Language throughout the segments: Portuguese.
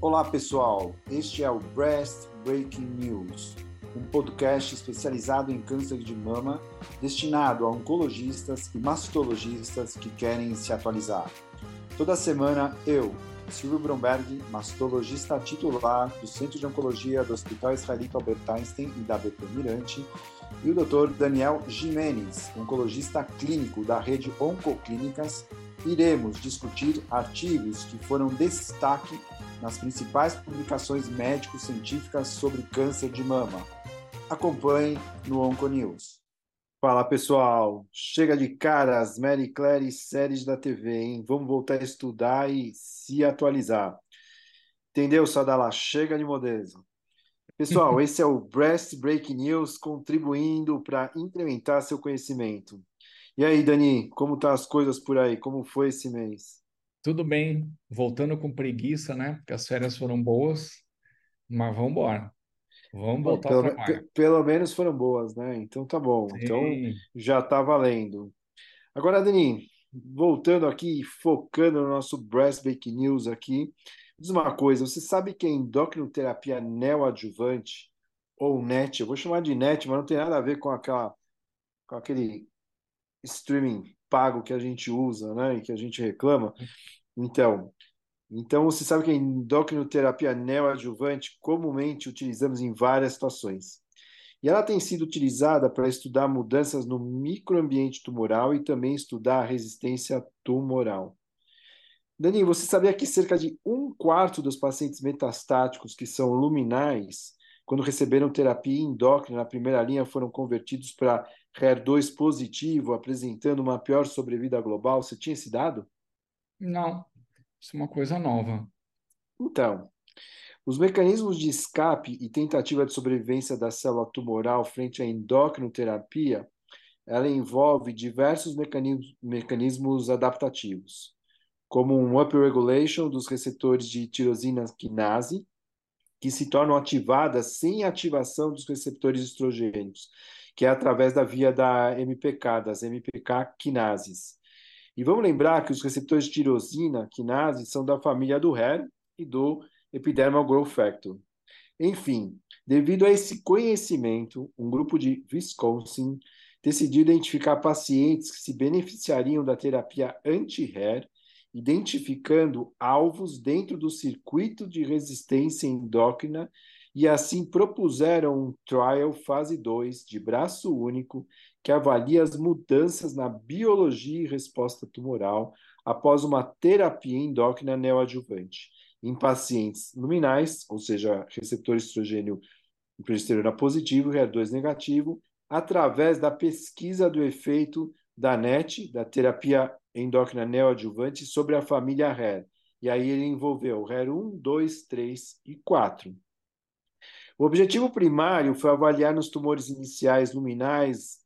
Olá pessoal, este é o Breast Breaking News, um podcast especializado em câncer de mama destinado a oncologistas e mastologistas que querem se atualizar. Toda semana eu, Silvio Bromberg, mastologista titular do Centro de Oncologia do Hospital Israelita Albert Einstein e da BP Mirante, e o Dr. Daniel Jimenez, oncologista clínico da rede Oncoclínicas, iremos discutir artigos que foram destaque nas principais publicações médico-científicas sobre câncer de mama. Acompanhe no Onconews. Fala pessoal, chega de caras, Mary Claire e séries da TV, hein? Vamos voltar a estudar e se atualizar. Entendeu, Sadala? Chega de modelo. Pessoal, esse é o Breast Break News contribuindo para incrementar seu conhecimento. E aí, Dani, como tá as coisas por aí? Como foi esse mês? Tudo bem, voltando com preguiça, né? Porque as férias foram boas, mas vamos embora. Vamos voltar pelo, ao trabalho. pelo menos foram boas, né? Então tá bom. Então Sim. já tá valendo. Agora, Dani, voltando aqui, focando no nosso Breast Break News aqui, diz uma coisa, você sabe que a endocrinoterapia neoadjuvante, ou NET, eu vou chamar de NET, mas não tem nada a ver com aquela, com aquele streaming pago que a gente usa, né, e que a gente reclama. Então, então você sabe que a endocrinoterapia neoadjuvante comumente utilizamos em várias situações. E ela tem sido utilizada para estudar mudanças no microambiente tumoral e também estudar a resistência tumoral. Dani, você sabia que cerca de um quarto dos pacientes metastáticos que são luminais, quando receberam terapia endócrina na primeira linha, foram convertidos para HER2 positivo, apresentando uma pior sobrevida global? Você tinha esse dado? Não, isso é uma coisa nova. Então, os mecanismos de escape e tentativa de sobrevivência da célula tumoral frente à endocrinoterapia, ela envolve diversos mecanismos, mecanismos adaptativos, como um upregulation dos receptores de tirosina quinase, que se tornam ativadas sem ativação dos receptores estrogênicos, que é através da via da MPK, das MPK quinases. E vamos lembrar que os receptores de tirosina quinase são da família do HER e do Epidermal Growth Factor. Enfim, devido a esse conhecimento, um grupo de Wisconsin decidiu identificar pacientes que se beneficiariam da terapia anti-HER, identificando alvos dentro do circuito de resistência endócrina e assim propuseram um trial fase 2 de braço único que avalia as mudanças na biologia e resposta tumoral após uma terapia endócrina neoadjuvante em pacientes luminais, ou seja, receptor estrogênio progesterona positivo, HER2 negativo, através da pesquisa do efeito da NET, da terapia endócrina neoadjuvante, sobre a família HER. E aí ele envolveu HER 1, 2, 3 e 4. O objetivo primário foi avaliar nos tumores iniciais luminais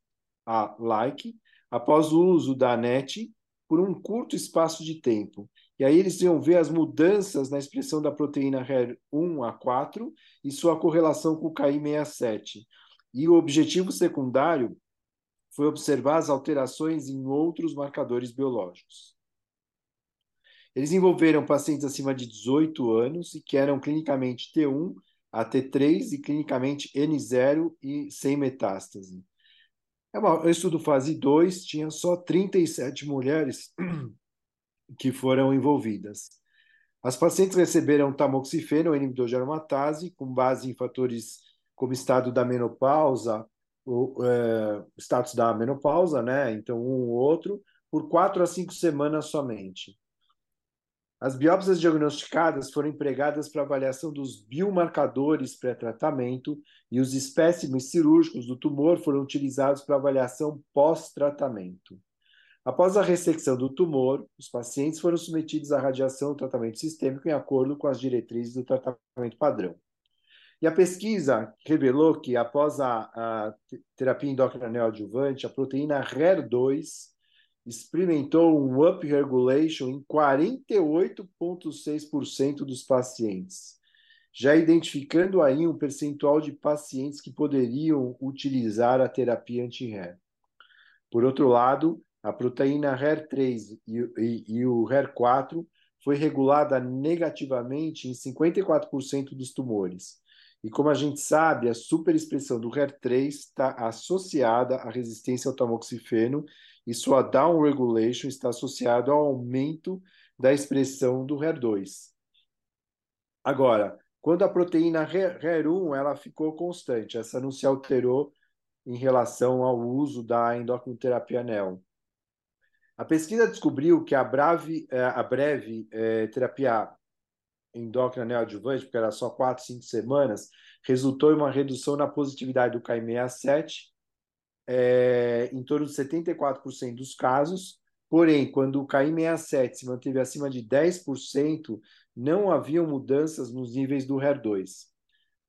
a like, após o uso da NET, por um curto espaço de tempo. E aí eles iam ver as mudanças na expressão da proteína HER1A4 e sua correlação com o KI67. E o objetivo secundário foi observar as alterações em outros marcadores biológicos. Eles envolveram pacientes acima de 18 anos e que eram clinicamente T1 a T3 e clinicamente N0 e sem metástase. É uma, um estudo fase 2, tinha só 37 mulheres que foram envolvidas. As pacientes receberam tamoxifeno, inibidor de aromatase, com base em fatores como estado da menopausa, o é, status da menopausa, né? Então, um ou outro, por quatro a cinco semanas somente. As biópsias diagnosticadas foram empregadas para avaliação dos biomarcadores pré-tratamento e os espécimes cirúrgicos do tumor foram utilizados para avaliação pós-tratamento. Após a ressecção do tumor, os pacientes foram submetidos à radiação ou tratamento sistêmico em acordo com as diretrizes do tratamento padrão. E a pesquisa revelou que, após a, a terapia endócrina neoadjuvante, a proteína HER2 experimentou um upregulation em 48,6% dos pacientes, já identificando aí um percentual de pacientes que poderiam utilizar a terapia anti-HER. Por outro lado, a proteína HER3 e, e, e o HER4 foi regulada negativamente em 54% dos tumores. E como a gente sabe, a superexpressão do HER3 está associada à resistência ao tamoxifeno e sua down regulation está associada ao aumento da expressão do HER2. Agora, quando a proteína HER1 ela ficou constante, essa não se alterou em relação ao uso da endocrinoterapia NEL. A pesquisa descobriu que a, breve, é, a breve é, terapia endócrina neoadjuvante, porque era só 4, 5 semanas, resultou em uma redução na positividade do KI67 é, em torno de 74% dos casos. Porém, quando o KI67 se manteve acima de 10%, não haviam mudanças nos níveis do HER2.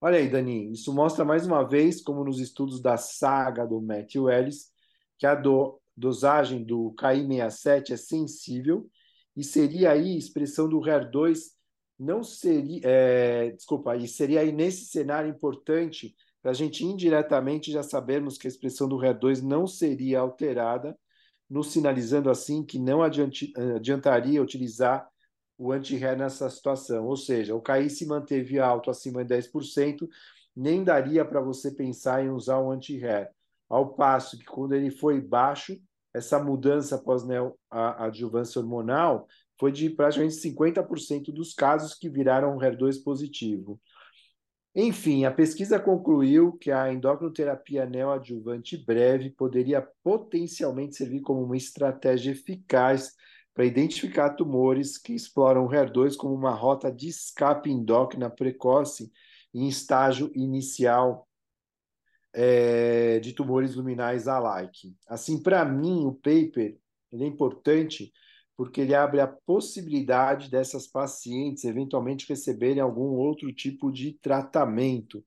Olha aí, Dani, isso mostra mais uma vez, como nos estudos da saga do Matthew Ellis, que a do, dosagem do KI67 é sensível e seria aí expressão do HER2 não seria, é, desculpa, e seria aí nesse cenário importante para a gente indiretamente já sabermos que a expressão do HER2 não seria alterada, nos sinalizando assim que não adiante, adiantaria utilizar o anti-HER nessa situação. Ou seja, o KI se manteve alto acima de 10%, nem daria para você pensar em usar o anti-HER. Ao passo que quando ele foi baixo, essa mudança após a adjuvância hormonal foi de praticamente 50% dos casos que viraram HER2 positivo. Enfim, a pesquisa concluiu que a endocrinoterapia neoadjuvante breve poderia potencialmente servir como uma estratégia eficaz para identificar tumores que exploram o HER2 como uma rota de escape endócrina precoce em estágio inicial é, de tumores luminais alike. Assim, para mim, o paper é importante porque ele abre a possibilidade dessas pacientes eventualmente receberem algum outro tipo de tratamento.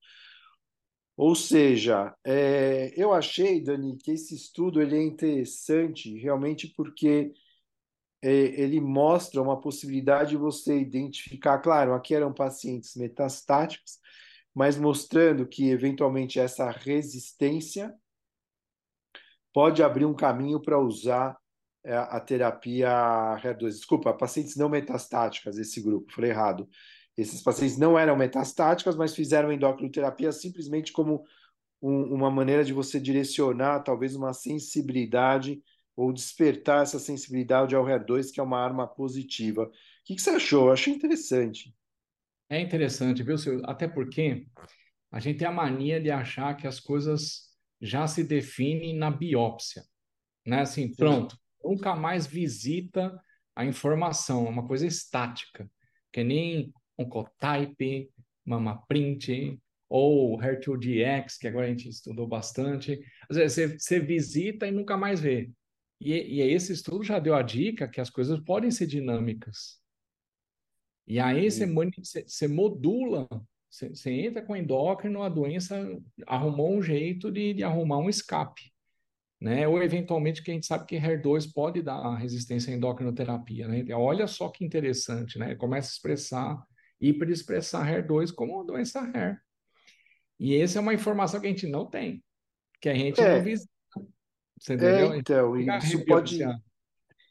Ou seja, é, eu achei, Dani, que esse estudo ele é interessante realmente porque é, ele mostra uma possibilidade de você identificar, claro, aqui eram pacientes metastáticos, mas mostrando que eventualmente essa resistência pode abrir um caminho para usar a terapia HER2. Desculpa, pacientes não metastáticas, esse grupo, falei errado. Esses pacientes não eram metastáticas, mas fizeram endocrinoterapia simplesmente como um, uma maneira de você direcionar talvez uma sensibilidade ou despertar essa sensibilidade ao HER2, que é uma arma positiva. O que, que você achou? Eu achei interessante. É interessante, viu, Silvio? Até porque a gente tem a mania de achar que as coisas já se definem na biópsia. Né? Assim, pronto, nunca mais visita a informação, é uma coisa estática, que nem Oncotype, MamaPrint ou HER2DX, que agora a gente estudou bastante. Às vezes você, você visita e nunca mais vê. E, e esse estudo já deu a dica que as coisas podem ser dinâmicas. E aí você, você, modula, você, você, entra com endócrino, a doença arrumou um jeito de, de arrumar um escape né? Ou eventualmente que a gente sabe que HER2 pode dar resistência à endocrinoterapia, né? Olha só que interessante, né? Começa a expressar, hiperexpressar HER2 como uma doença HER. E essa é uma informação que a gente não tem, que a gente é. não visita. Você entendeu? É, então, isso pode...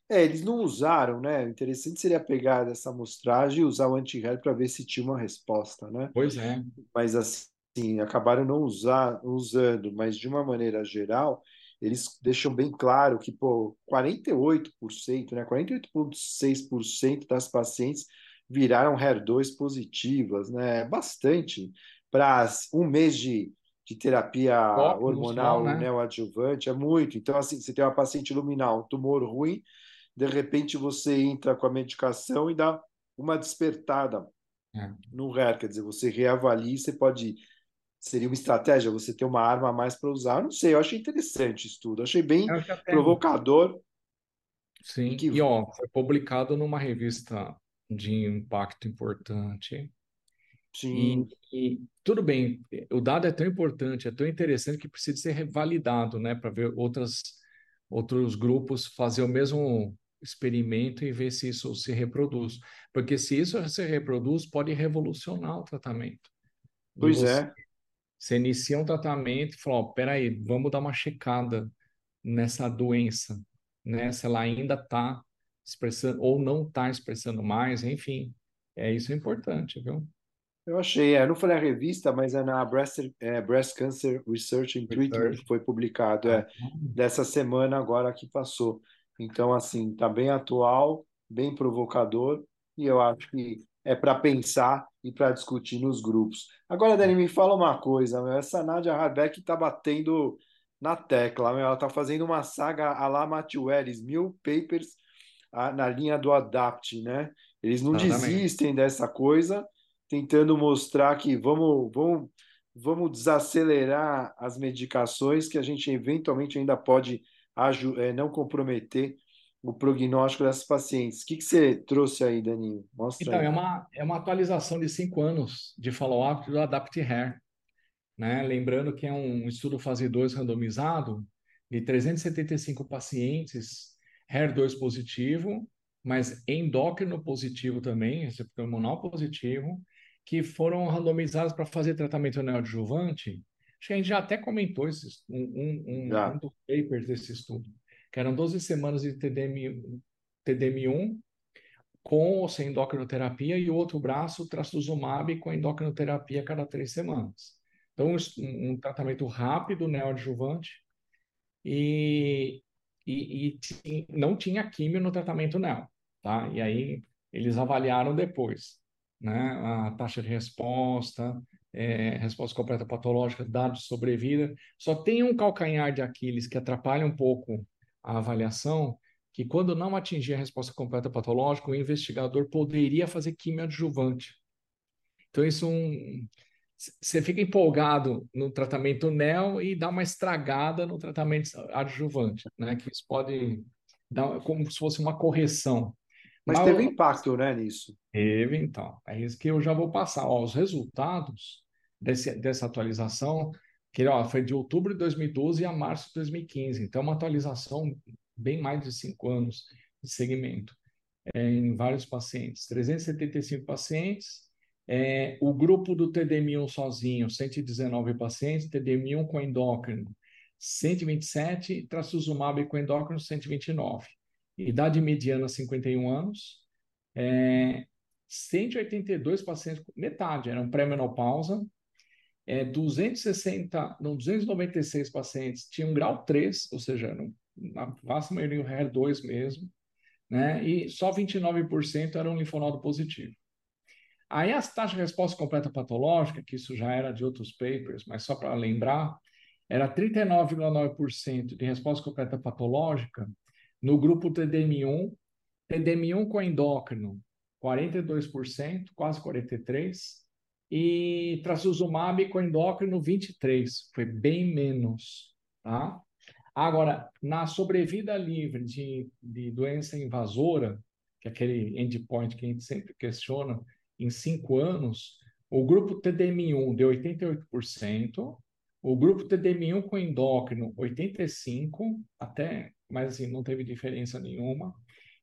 É, eles não usaram, né? O interessante seria pegar essa amostragem e usar o anti-HER para ver se tinha uma resposta, né? Pois é. Mas assim, acabaram não usar, usando, mas de uma maneira geral, eles deixam bem claro que, pô, 48%, né, 48,6% das pacientes viraram HER2 positivas, né? É bastante para um mês de, de terapia hormonal né? neoadjuvante, é muito. Então, assim, você tem uma paciente luminal, um tumor ruim, de repente você entra com a medicação e dá uma despertada é. no HER, quer dizer, você reavalia você pode seria uma estratégia você ter uma arma a mais para usar. Eu não sei, eu achei interessante isso tudo. Achei bem provocador. Sim, que... e ó, foi publicado numa revista de impacto importante. Sim. E, e, tudo bem, o dado é tão importante, é tão interessante que precisa ser revalidado, né, para ver outras, outros grupos fazer o mesmo experimento e ver se isso se reproduz. Porque se isso se reproduz, pode revolucionar o tratamento. Pois você, é. Você inicia um tratamento e fala, ó, peraí, vamos dar uma checada nessa doença, né? Se ela ainda está expressando ou não está expressando mais, enfim, é isso é importante, viu? Eu achei, é, eu não falei a revista, mas é na Breast, é, Breast Cancer Research and Treatment que foi publicado, é, dessa semana agora que passou. Então, assim, está bem atual, bem provocador, e eu acho que é para pensar e para discutir nos grupos. Agora, Dani, me fala uma coisa, meu, essa Nadia Harbeck está batendo na tecla, meu, ela está fazendo uma saga a la Matthew Ellis, mil papers a, na linha do Adapt, né? Eles não Exatamente. desistem dessa coisa, tentando mostrar que vamos, vamos, vamos desacelerar as medicações que a gente eventualmente ainda pode é, não comprometer o prognóstico dessas pacientes. O que, que você trouxe aí, Daninho? Mostra então, aí. É, uma, é uma atualização de cinco anos de follow-up do Adapt Hair. Né? Lembrando que é um estudo fase 2 randomizado de 375 pacientes, HER2 positivo, mas endócrino positivo também, receptor hormonal positivo, que foram randomizados para fazer tratamento neoadjuvante. Acho que a gente já até comentou esse, um, um, um, um dos papers desse estudo, que eram 12 semanas de TDM, TDM1 com ou sem endocrinoterapia e o outro braço, trastuzumab, com endocrinoterapia cada três semanas. Então, um, um tratamento rápido, neoadjuvante, e, e, e, não tinha químio no tratamento neo, tá? E aí eles avaliaram depois né? a taxa de resposta, é, resposta completa patológica, dados de sobrevida. Só tem um calcanhar de Aquiles que atrapalha um pouco a avaliação, que quando não atingir a resposta completa patológica, o investigador poderia fazer quimioadjuvante. Então, isso um, você fica empolgado no tratamento NEL e dá uma estragada no tratamento adjuvante, né? Que isso pode dar como se fosse uma correção mas, teve impacto, né, nisso? Teve, então. É isso que eu já vou passar. Ó, os resultados desse, dessa atualização, que ó, foi de outubro de 2012 a março de 2015. Então, uma atualização bem mais de cinco anos de segmento é, em vários pacientes. 375 pacientes. É, o grupo do TDM1 sozinho, 119 pacientes. TDM1 com endócrino, 127. Trastuzumab com endócrino, 129 idade mediana 51 anos, é, 182 pacientes, metade eram pré-menopausa, é, 260, não, 296 pacientes tinham grau 3, ou seja, eram, na vasta maioria o HER2 mesmo, né? e só 29% eram linfonodo positivo. Aí as taxas de resposta completa patológica, que isso já era de outros papers, mas só para lembrar, era 39,9% de resposta completa patológica no grupo TDM1, TDM1 com endócrino, 42%, quase 43%, e trastuzumab com endócrino, 23%, foi bem menos, tá? Agora, na sobrevida livre de, de doença invasora, que é aquele endpoint que a gente sempre questiona, em cinco anos, o grupo TDM1 deu 88%, o grupo TDM1 com endócrino, 85%, até mas assim, não teve diferença nenhuma.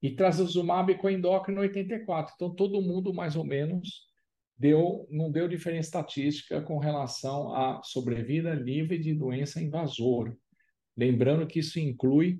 E trastuzumab com endócrino 84. Então, todo mundo, mais ou menos, deu, não deu diferença estatística com relação à sobrevida livre de doença invasora. Lembrando que isso inclui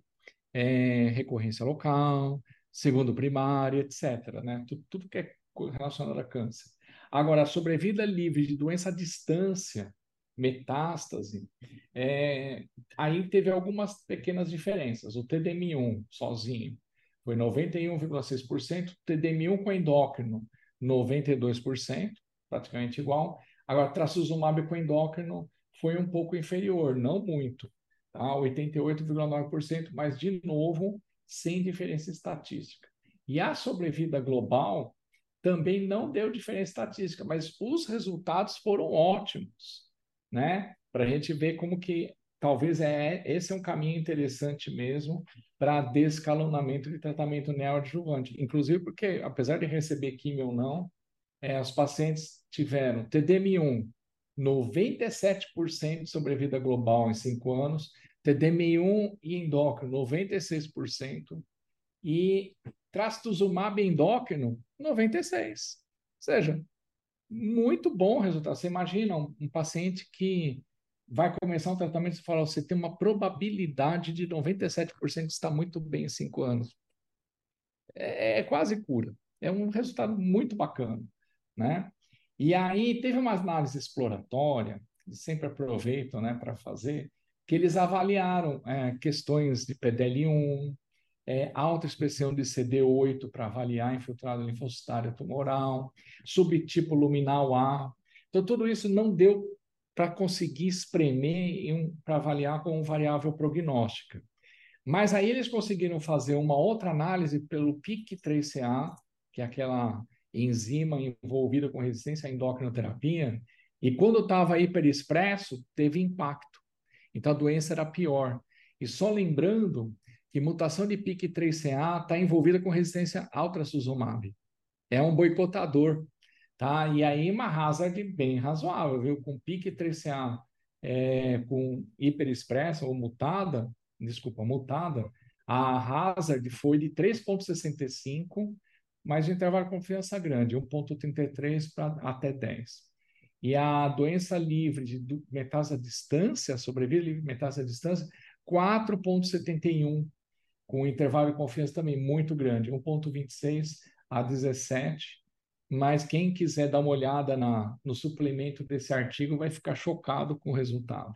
é, recorrência local, segundo primário, etc. Né? Tudo, tudo que é relacionado a câncer. Agora, a sobrevida livre de doença à distância, metástase, é, aí teve algumas pequenas diferenças. O TDM1 sozinho foi 91,6%, TDM1 com endócrino 92%, praticamente igual. Agora, trastuzumab com endócrino foi um pouco inferior, não muito, tá? 88,9%, mas de novo, sem diferença estatística. E a sobrevida global também não deu diferença estatística, mas os resultados foram ótimos né? Para a gente ver como que talvez é esse é um caminho interessante mesmo para descalonamento de tratamento neoadjuvante. Inclusive porque, apesar de receber químio ou não, é, os pacientes tiveram TDM1, 97% de sobrevida global em 5 anos, TDM1 e endócrino, 96%, e trastuzumab endócrino, 96%. Ou seja, muito bom resultado. Você imagina um, um paciente que vai começar um tratamento e fala, você tem uma probabilidade de 97% de estar muito bem em cinco anos. é, é quase cura. É um resultado muito bacana, né? E aí teve uma análise exploratória, sempre aproveitam né, para fazer, que eles avaliaram é, questões de PDL1, é, alta expressão de CD8 para avaliar infiltrado linfocitário tumoral, subtipo luminal A. Então, tudo isso não deu para conseguir espremer para avaliar como variável prognóstica. Mas aí eles conseguiram fazer uma outra análise pelo PIC3CA, que é aquela enzima envolvida com resistência à endocrinoterapia, e quando estava hiperexpresso, teve impacto. Então a doença era pior. E só lembrando que mutação de PIK3CA está envolvida com resistência ao trastuzumab. É um boicotador, tá? E aí uma hazard bem razoável, viu? Com PIK3CA é, com hiperexpressa ou mutada, desculpa, mutada, a hazard foi de 3,65, mas o intervalo de confiança grande, 1,33 para até 10. E a doença livre de metástase à distância, sobrevida livre de metástase à distância, 4,71, com intervalo de confiança também muito grande, 1,26 a 17. Mas quem quiser dar uma olhada na, no suplemento desse artigo vai ficar chocado com o resultado.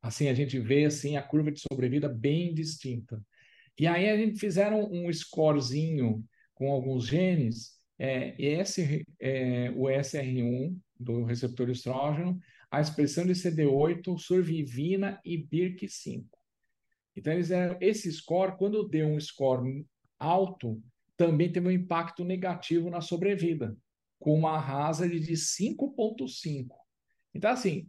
Assim, a gente vê assim a curva de sobrevida bem distinta. E aí a gente fizeram um scorezinho com alguns genes, é, esse, é, o SR1 do receptor estrógeno, a expressão de CD8, survivina e BIRC5. Então, eles eram, esse score, quando deu um score alto, também teve um impacto negativo na sobrevida, com uma hazard de 5,5. Então, assim,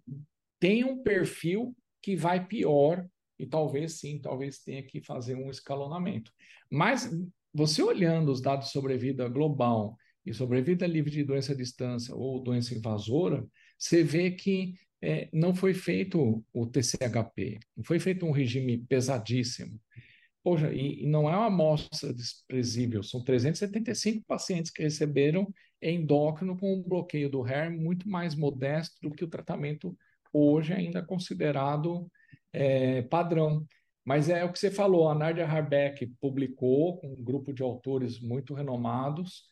tem um perfil que vai pior e talvez sim, talvez tenha que fazer um escalonamento. Mas você olhando os dados de sobrevida global e sobrevida livre de doença à distância ou doença invasora, você vê que é, não foi feito o TCHP, não foi feito um regime pesadíssimo. Poxa, e, e não é uma amostra desprezível, são 375 pacientes que receberam endócrino com um bloqueio do HER muito mais modesto do que o tratamento hoje ainda considerado é, padrão. Mas é o que você falou, a Nadia Harbeck publicou com um grupo de autores muito renomados,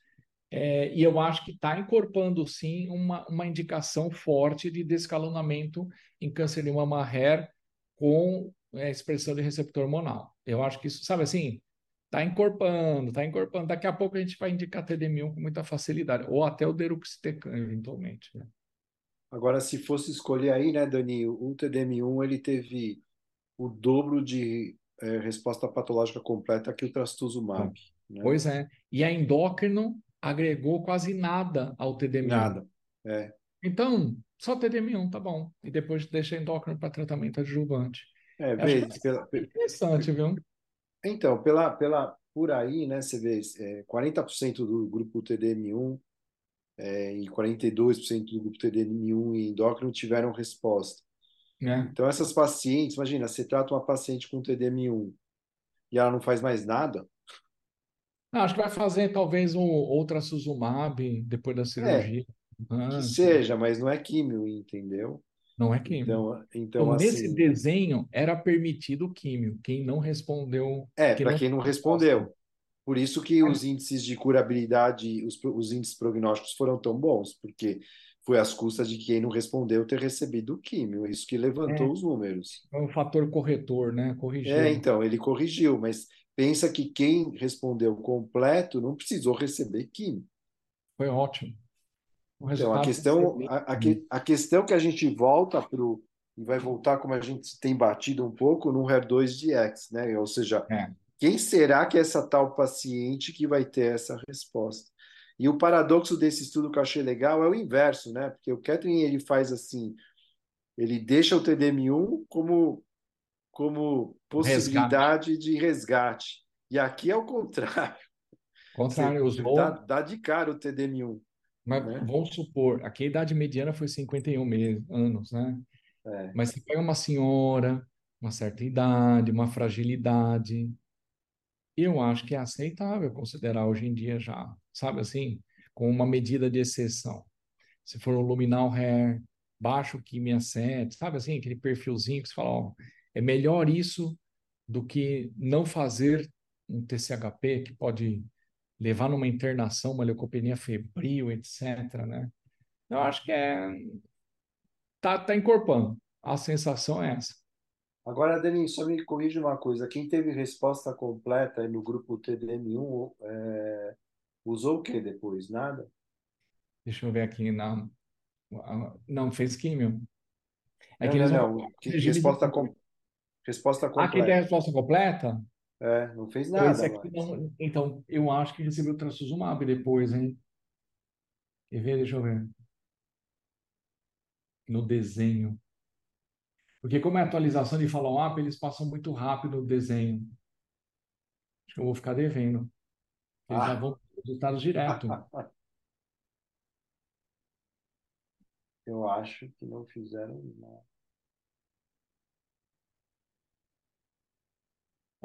é, e eu acho que está incorporando, sim, uma, uma indicação forte de descalonamento em câncer de mama HER com é, expressão de receptor hormonal. Eu acho que isso, sabe assim, está incorporando, está incorporando. Daqui a pouco a gente vai indicar TDM1 com muita facilidade, ou até o deruxtecan, eventualmente. Né? Agora, se fosse escolher aí, né, Dani, o TDM1 ele teve o dobro de é, resposta patológica completa que o trastuzumab. Né? Pois é. E a endócrino agregou quase nada ao TDM1. Nada. É. Então, só TDM1, tá bom. E depois deixa endócrino para tratamento adjuvante. É, vê, pela, interessante, viu? Então, pela, pela, por aí, né, você vê, é, 40% do grupo TDM1 é, e 42% do grupo TDM1 e endócrino tiveram resposta. É. Então, essas pacientes, imagina, você trata uma paciente com TDM1 e ela não faz mais nada. Não, acho que vai fazer talvez um outra Suzumab depois da é, cirurgia. É, que seja, mas não é químio, entendeu? Não é químio. Então, então, então assim, nesse desenho era permitido químio. Quem não respondeu. É, para quem não respondeu. Por isso que os índices de curabilidade, os, os índices prognósticos foram tão bons, porque foi às custas de quem não respondeu ter recebido o químio, isso que levantou é, os números. É um fator corretor, né? Corrigiu. É, então, ele corrigiu, mas pensa que quem respondeu completo não precisou receber químio. Foi ótimo. Então, a questão, a, a, a, questão que a gente volta para o. E vai voltar como a gente tem batido um pouco no HER2-DX, né? Ou seja, é. Quem será que é essa tal paciente que vai ter essa resposta? E o paradoxo desse estudo que eu achei legal é o inverso, né? Porque o Catherine ele faz assim, ele deixa o TDM1 como como possibilidade resgate. de resgate. E aqui é o contrário. Contrário, Você usou... dá, dá de cara o TDM1. Mas né? vamos supor, aqui a idade mediana foi 51 meses, anos, né? É. Mas você pega uma senhora, uma certa idade, uma fragilidade, eu acho que é aceitável considerar hoje em dia já, sabe assim, com uma medida de exceção. Se for um luminal hair, baixo quimia 7, sabe assim, aquele perfilzinho que você fala, ó, é melhor isso do que não fazer um TCHP que pode levar numa internação, uma leucopenia febril, etc. Né? Eu acho que é tá, tá encorpando. A sensação é essa. Agora, Denis, só me corrija uma coisa. Quem teve resposta completa no grupo TDM1 é, usou o que depois? Nada? Deixa eu ver aqui. Na, não, fez químio. É não, não, não. Resposta, com, resposta completa. Ah, quem tem a resposta completa? É, não fez nada. Não, então, eu acho que recebeu trastuzumab depois, hein? Quer ver? Deixa eu ver. No desenho. Porque como é atualização de follow-up, eles passam muito rápido o desenho. Acho que eu vou ficar devendo. Eles ah. já vão resultados direto. Eu acho que não fizeram nada.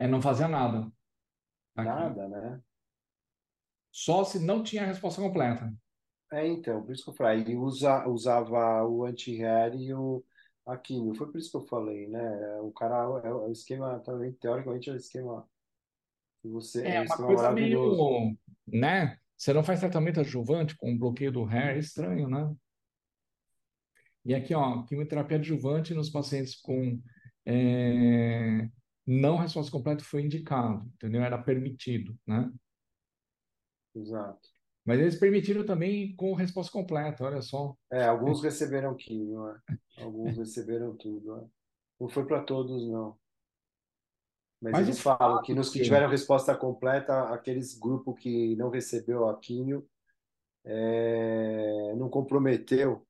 É, não fazia nada. Aqui. Nada, né? Só se não tinha a resposta completa. É, então, por isso que eu falei. Ele usa, usava o anti-hair e o a químio. Foi por isso que eu falei, né? O cara é, é o esquema, também, teoricamente, é o esquema. Você, é, é uma coisa meio, né? Você não faz tratamento adjuvante com bloqueio do hair, é estranho, né? E aqui, ó, quimioterapia adjuvante nos pacientes com é, não resposta completa foi indicado, entendeu? Era permitido, né? Exato. Mas eles permitiram também com resposta completa, olha só. É, alguns receberam quimio, né? alguns receberam tudo. Né? Não foi para todos, não. Mas, Mas eles falam que nos que tiveram resposta completa, aqueles grupos que não recebeu a quimio, é, não comprometeu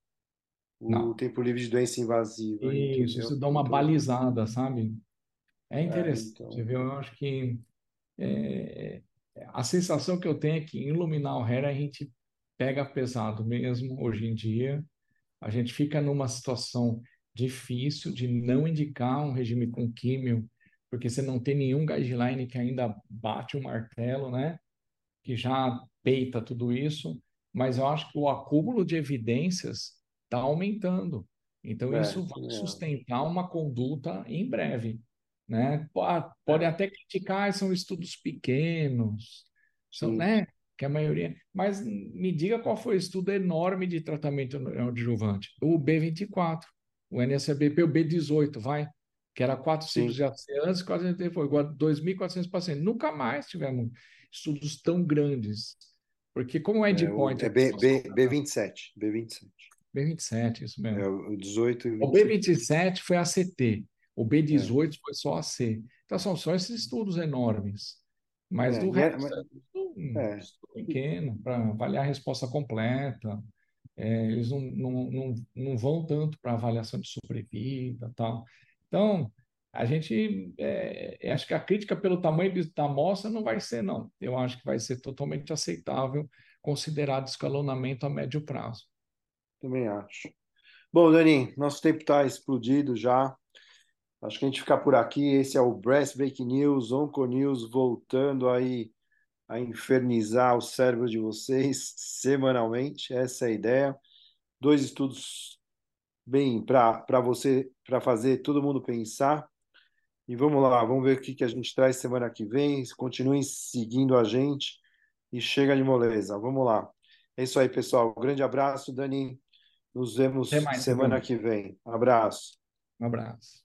o não. tempo livre de doença invasiva. Isso, entendeu? isso dá uma então, balizada, sabe? É interessante, é, então... viu? Eu acho que é, a sensação que eu tenho é que em iluminar o hair a gente pega pesado mesmo hoje em dia. A gente fica numa situação difícil de não indicar um regime com químio, porque você não tem nenhum guideline que ainda bate o martelo, né? Que já peita tudo isso. Mas eu acho que o acúmulo de evidências está aumentando. Então, é, isso vai é. sustentar uma conduta em breve. Né? Podem é. até criticar, são estudos pequenos, são, né? Que a maioria. Mas me diga qual foi o estudo enorme de tratamento adjuvante? O B24, o NSBP, o B18, vai, que era quatro ciclos de antes, quase foi igual 2.400 pacientes. Nunca mais tivemos estudos tão grandes. Porque como o endpoint... É, o, é B, B, B27, B27. B27, isso mesmo. É, o 18 e O B27 foi ACT. O B18 é. foi só AC. Então, são só esses estudos enormes. Mas é, do é, resto, é, estudo pequeno, para avaliar a resposta completa. É, eles não, não, não, não vão tanto para avaliação de sobrevida tal. Então, a gente, é, acho que a crítica pelo tamanho da amostra não vai ser, não. Eu acho que vai ser totalmente aceitável, considerado escalonamento a médio prazo. Também acho. Bom, Dani, nosso tempo está explodido já. Acho que a gente fica por aqui. Esse é o Breast Break News, Onco News, voltando aí a infernizar o cérebro de vocês semanalmente. Essa é a ideia. Dois estudos bem para você, para fazer todo mundo pensar. E vamos lá, vamos ver o que, que a gente traz semana que vem. Continuem seguindo a gente e chega de moleza. Vamos lá. É isso aí, pessoal. Grande abraço, Dani. Nos vemos mais, semana que vem. Abraço. Um abraço.